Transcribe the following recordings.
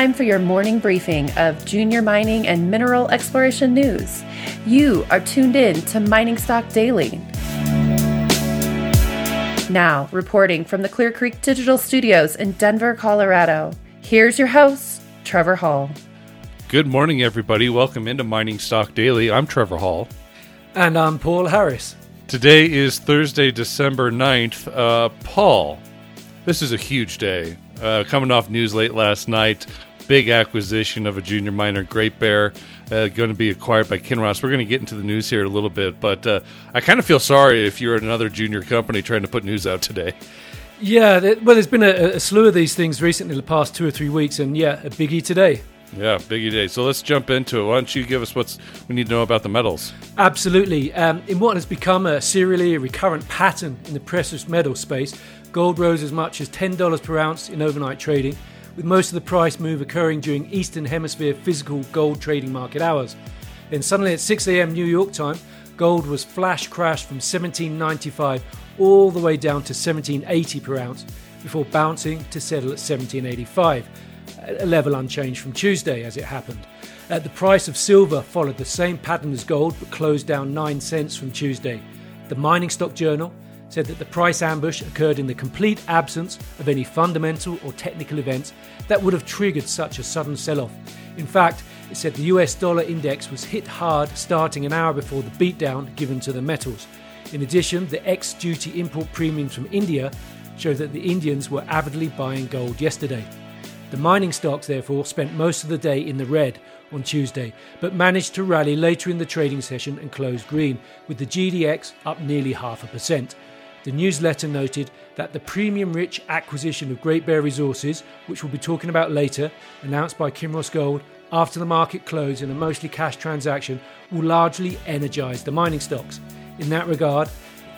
time for your morning briefing of junior mining and mineral exploration news. You are tuned in to Mining Stock Daily. Now, reporting from the Clear Creek Digital Studios in Denver, Colorado, here's your host, Trevor Hall. Good morning, everybody. Welcome into Mining Stock Daily. I'm Trevor Hall. And I'm Paul Harris. Today is Thursday, December 9th. Uh, Paul, this is a huge day. Uh, coming off news late last night, big acquisition of a junior miner, Great Bear, uh, going to be acquired by Kinross. We're going to get into the news here in a little bit, but uh, I kind of feel sorry if you're another junior company trying to put news out today. Yeah, well, there's been a, a slew of these things recently, the past two or three weeks, and yeah, a biggie today. Yeah, biggie day. So let's jump into it. Why don't you give us what's we need to know about the metals? Absolutely. Um, in what has become a serially recurrent pattern in the precious metal space, Gold rose as much as $10 per ounce in overnight trading, with most of the price move occurring during Eastern Hemisphere physical gold trading market hours. Then suddenly at 6 a.m. New York time, gold was flash crashed from 1795 all the way down to 1780 per ounce before bouncing to settle at 1785, a level unchanged from Tuesday as it happened. Uh, the price of silver followed the same pattern as gold but closed down 9 cents from Tuesday. The Mining Stock Journal said that the price ambush occurred in the complete absence of any fundamental or technical events that would have triggered such a sudden sell off. In fact, it said the US dollar index was hit hard starting an hour before the beatdown given to the metals. In addition, the ex duty import premiums from India show that the Indians were avidly buying gold yesterday. The mining stocks, therefore, spent most of the day in the red on Tuesday, but managed to rally later in the trading session and close green, with the GDX up nearly half a percent. The newsletter noted that the premium rich acquisition of Great Bear Resources, which we'll be talking about later, announced by Kinross Gold after the market closed in a mostly cash transaction, will largely energise the mining stocks. In that regard,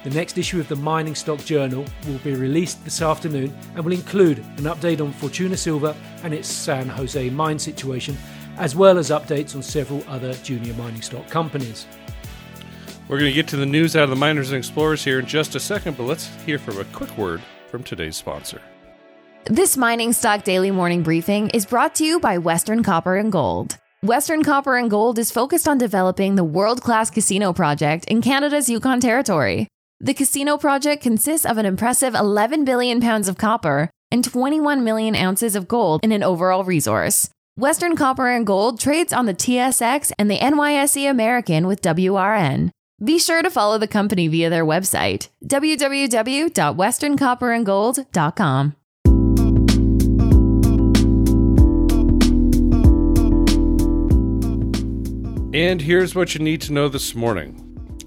the next issue of the Mining Stock Journal will be released this afternoon and will include an update on Fortuna Silver and its San Jose mine situation, as well as updates on several other junior mining stock companies. We're going to get to the news out of the miners and explorers here in just a second, but let's hear from a quick word from today's sponsor. This Mining Stock Daily Morning Briefing is brought to you by Western Copper and Gold. Western Copper and Gold is focused on developing the world class casino project in Canada's Yukon Territory. The casino project consists of an impressive 11 billion pounds of copper and 21 million ounces of gold in an overall resource. Western Copper and Gold trades on the TSX and the NYSE American with WRN. Be sure to follow the company via their website, www.westerncopperandgold.com. And here's what you need to know this morning.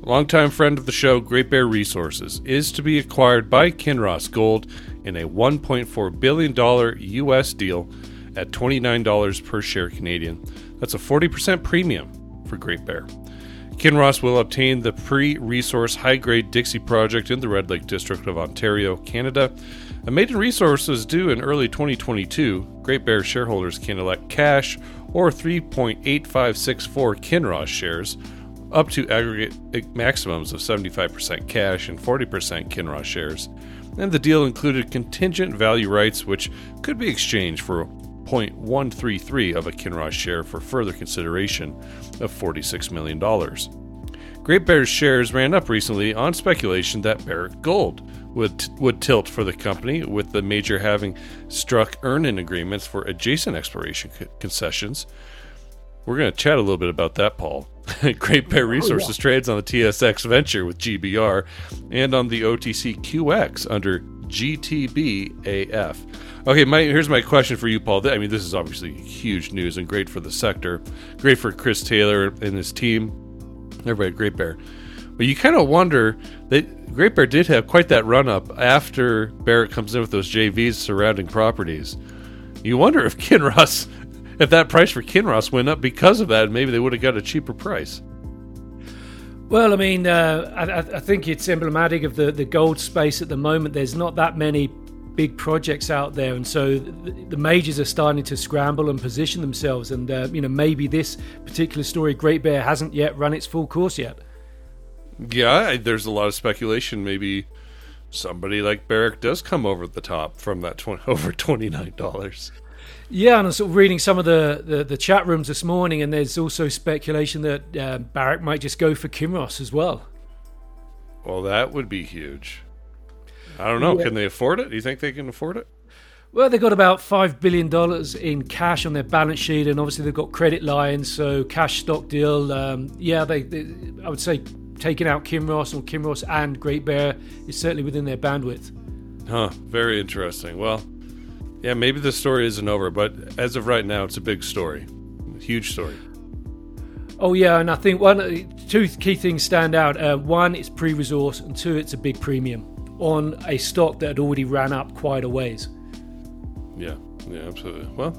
Longtime friend of the show, Great Bear Resources, is to be acquired by Kinross Gold in a $1.4 billion US deal at $29 per share Canadian. That's a 40% premium for Great Bear. Kinross will obtain the pre resource high grade Dixie project in the Red Lake District of Ontario, Canada. A maiden resource is due in early 2022. Great Bear shareholders can elect cash or 3.8564 Kinross shares, up to aggregate maximums of 75% cash and 40% Kinross shares. And the deal included contingent value rights, which could be exchanged for 0.133 of a Kinross share for further consideration of $46 million. Great Bear's shares ran up recently on speculation that Barrick Gold would, would tilt for the company, with the major having struck earn in agreements for adjacent exploration concessions. We're going to chat a little bit about that, Paul. Great Bear Resources oh, yeah. trades on the TSX Venture with GBR and on the OTC QX under GTBAF. Okay, my, here's my question for you, Paul. I mean, this is obviously huge news and great for the sector, great for Chris Taylor and his team, everybody at Great Bear. But you kind of wonder that Great Bear did have quite that run up after Barrick comes in with those JVs surrounding properties. You wonder if Kinross, if that price for Kinross went up because of that, maybe they would have got a cheaper price. Well, I mean, uh, I, I, think it's emblematic of the, the gold space at the moment. There's not that many big projects out there, and so the majors are starting to scramble and position themselves. And uh, you know, maybe this particular story, Great Bear, hasn't yet run its full course yet. Yeah, there's a lot of speculation. Maybe somebody like Barrick does come over the top from that 20, over twenty nine dollars. Yeah, and I'm sort of reading some of the, the, the chat rooms this morning, and there's also speculation that uh, Barrick might just go for Kinross as well. Well, that would be huge. I don't know. Yeah. Can they afford it? Do you think they can afford it? Well, they've got about $5 billion in cash on their balance sheet, and obviously they've got credit lines, so cash stock deal. Um, yeah, they, they, I would say taking out Kinross or Kinross and Great Bear is certainly within their bandwidth. Huh, very interesting. Well, yeah, maybe the story isn't over, but as of right now, it's a big story, a huge story. Oh yeah, and I think one, two key things stand out. Uh, one, it's pre-resource, and two, it's a big premium on a stock that had already ran up quite a ways. Yeah, yeah, absolutely. Well,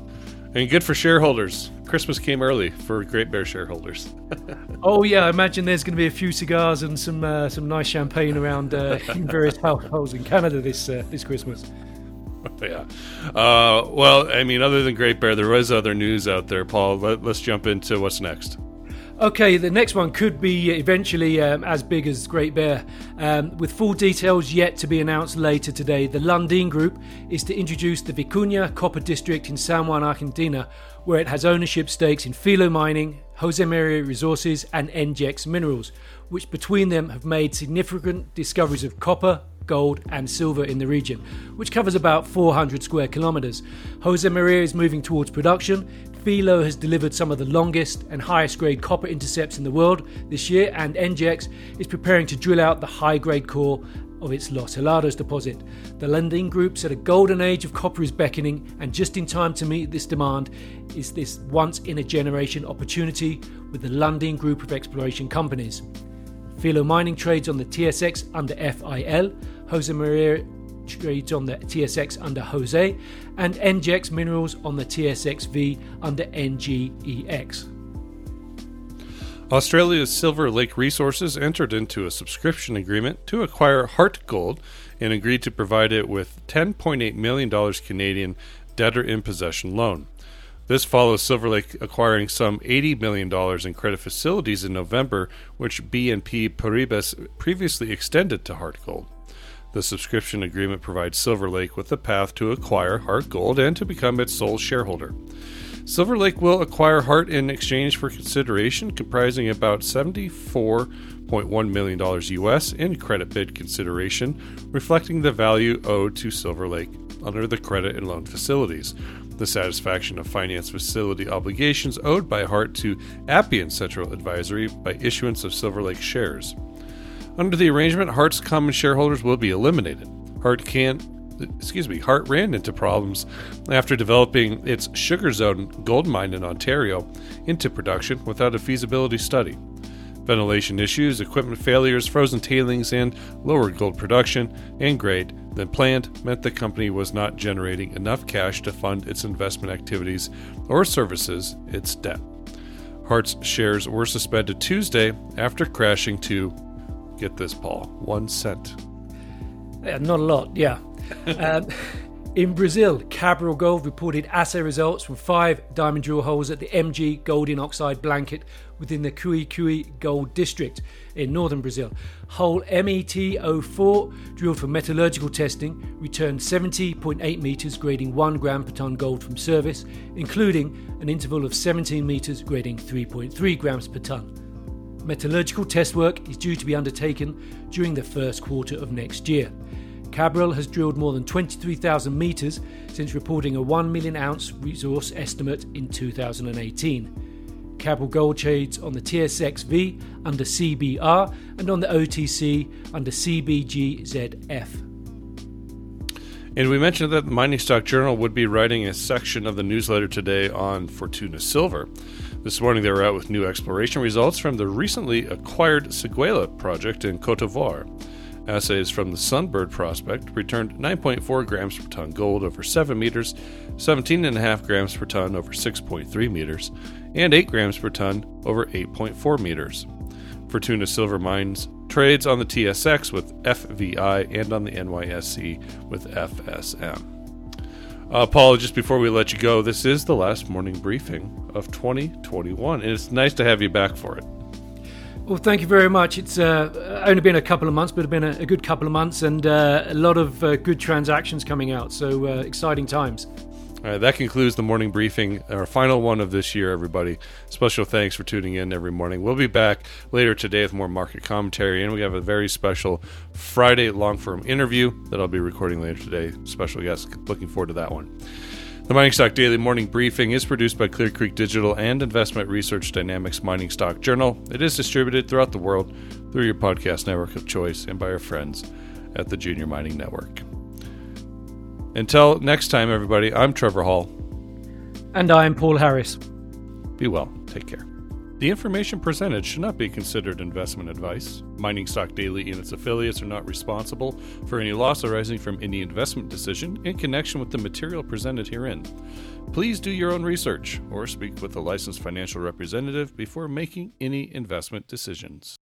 and good for shareholders. Christmas came early for Great Bear shareholders. oh yeah, I imagine there's going to be a few cigars and some uh, some nice champagne around uh, in various households in Canada this uh, this Christmas. yeah. Uh, well, I mean, other than Great Bear, there was other news out there. Paul, let, us jump into what's next. Okay, the next one could be eventually um, as big as Great Bear. Um, with full details yet to be announced later today, the Lundin Group is to introduce the Vicuña Copper District in San Juan, Argentina, where it has ownership stakes in Filo Mining, Josemaria Resources, and NGEx Minerals, which between them have made significant discoveries of copper, gold, and silver in the region, which covers about 400 square kilometres. Josemaria is moving towards production. Filo has delivered some of the longest and highest grade copper intercepts in the world this year, and NGEx is preparing to drill out the high grade core of its Los Helados deposit. The Lundin Group said a golden age of copper is beckoning, and just in time to meet this demand is this once in a generation opportunity with the Lundin Group of exploration companies. Filo Mining trades on the TSX under FIL, Josemaria trades on the TSX under Jose, and NGEx Minerals on the TSXV under NGEX. Australia's Silver Lake Resources entered into a subscription agreement to acquire Harte Gold and agreed to provide it with $10.8 million Canadian debtor in possession loan. This follows Silver Lake acquiring some $80 million in credit facilities in November, which BNP Paribas previously extended to Harte Gold. The subscription agreement provides Silver Lake with the path to acquire Harte Gold and to become its sole shareholder. Silver Lake will acquire Harte in exchange for consideration comprising about $74.1 million US in credit bid consideration, reflecting the value owed to Silver Lake under the credit and loan facilities, the satisfaction of finance facility obligations owed by Harte to Appian Capital Advisory by issuance of Silver Lake shares. Under the arrangement, Harte's common shareholders will be eliminated. Harte can't excuse me, Harte ran into problems after developing its Sugar Zone gold mine in Ontario into production without a feasibility study. Ventilation issues, equipment failures, frozen tailings, and lower gold production and grade than planned meant the company was not generating enough cash to fund its investment activities or services its debt. Harte's shares were suspended Tuesday after crashing to Get this, Paul. One cent. Yeah, not a lot, yeah. um, in Brazil, Cabral Gold reported assay results from five diamond drill holes at the MG Golden oxide blanket within the Cuiú Cuiú Gold District in northern Brazil. Hole MET04, drilled for metallurgical testing, returned 70.8 metres, grading 1 gram per tonne gold from service, including an interval of 17 metres, grading 3.3 grams per tonne. Metallurgical test work is due to be undertaken during the first quarter of next year. Cabral has drilled more than 23,000 metres since reporting a 1 million ounce resource estimate in 2018. Cabral Gold trades on the TSXV under CBR and on the OTC under CBGZF. And we mentioned that the Mining Stock Journal would be writing a section of the newsletter today on Fortuna Silver. This morning, they were out with new exploration results from the recently acquired Seguela project in Cote d'Ivoire. Assays from the Sunbird prospect returned 9.4 grams per ton gold over 7 meters, 17.5 grams per ton over 6.3 meters, and 8 grams per ton over 8.4 meters. Fortuna Silver Mines trades on the TSX with FVI and on the NYSE with FSM. Uh, Paul, just before we let you go, this is the last morning briefing of 2021, and it's nice to have you back for it. Well, thank you very much. It's uh, only been a couple of months, but it's been a, a good couple of months and uh, a lot of uh, good transactions coming out. So uh, exciting times. All right, that concludes the morning briefing, our final one of this year, everybody. Special thanks for tuning in every morning. We'll be back later today with more market commentary, and we have a very special Friday long form interview that I'll be recording later today. Special guest. Looking forward to that one. The Mining Stock Daily Morning Briefing is produced by Clear Creek Digital and Investment Research Dynamics Mining Stock Journal. It is distributed throughout the world through your podcast network of choice and by our friends at the Junior Mining Network. Until next time, everybody, I'm Trevor Hall. And I'm Paul Harris. Be well. Take care. The information presented should not be considered investment advice. Mining Stock Daily and its affiliates are not responsible for any loss arising from any investment decision in connection with the material presented herein. Please do your own research or speak with a licensed financial representative before making any investment decisions.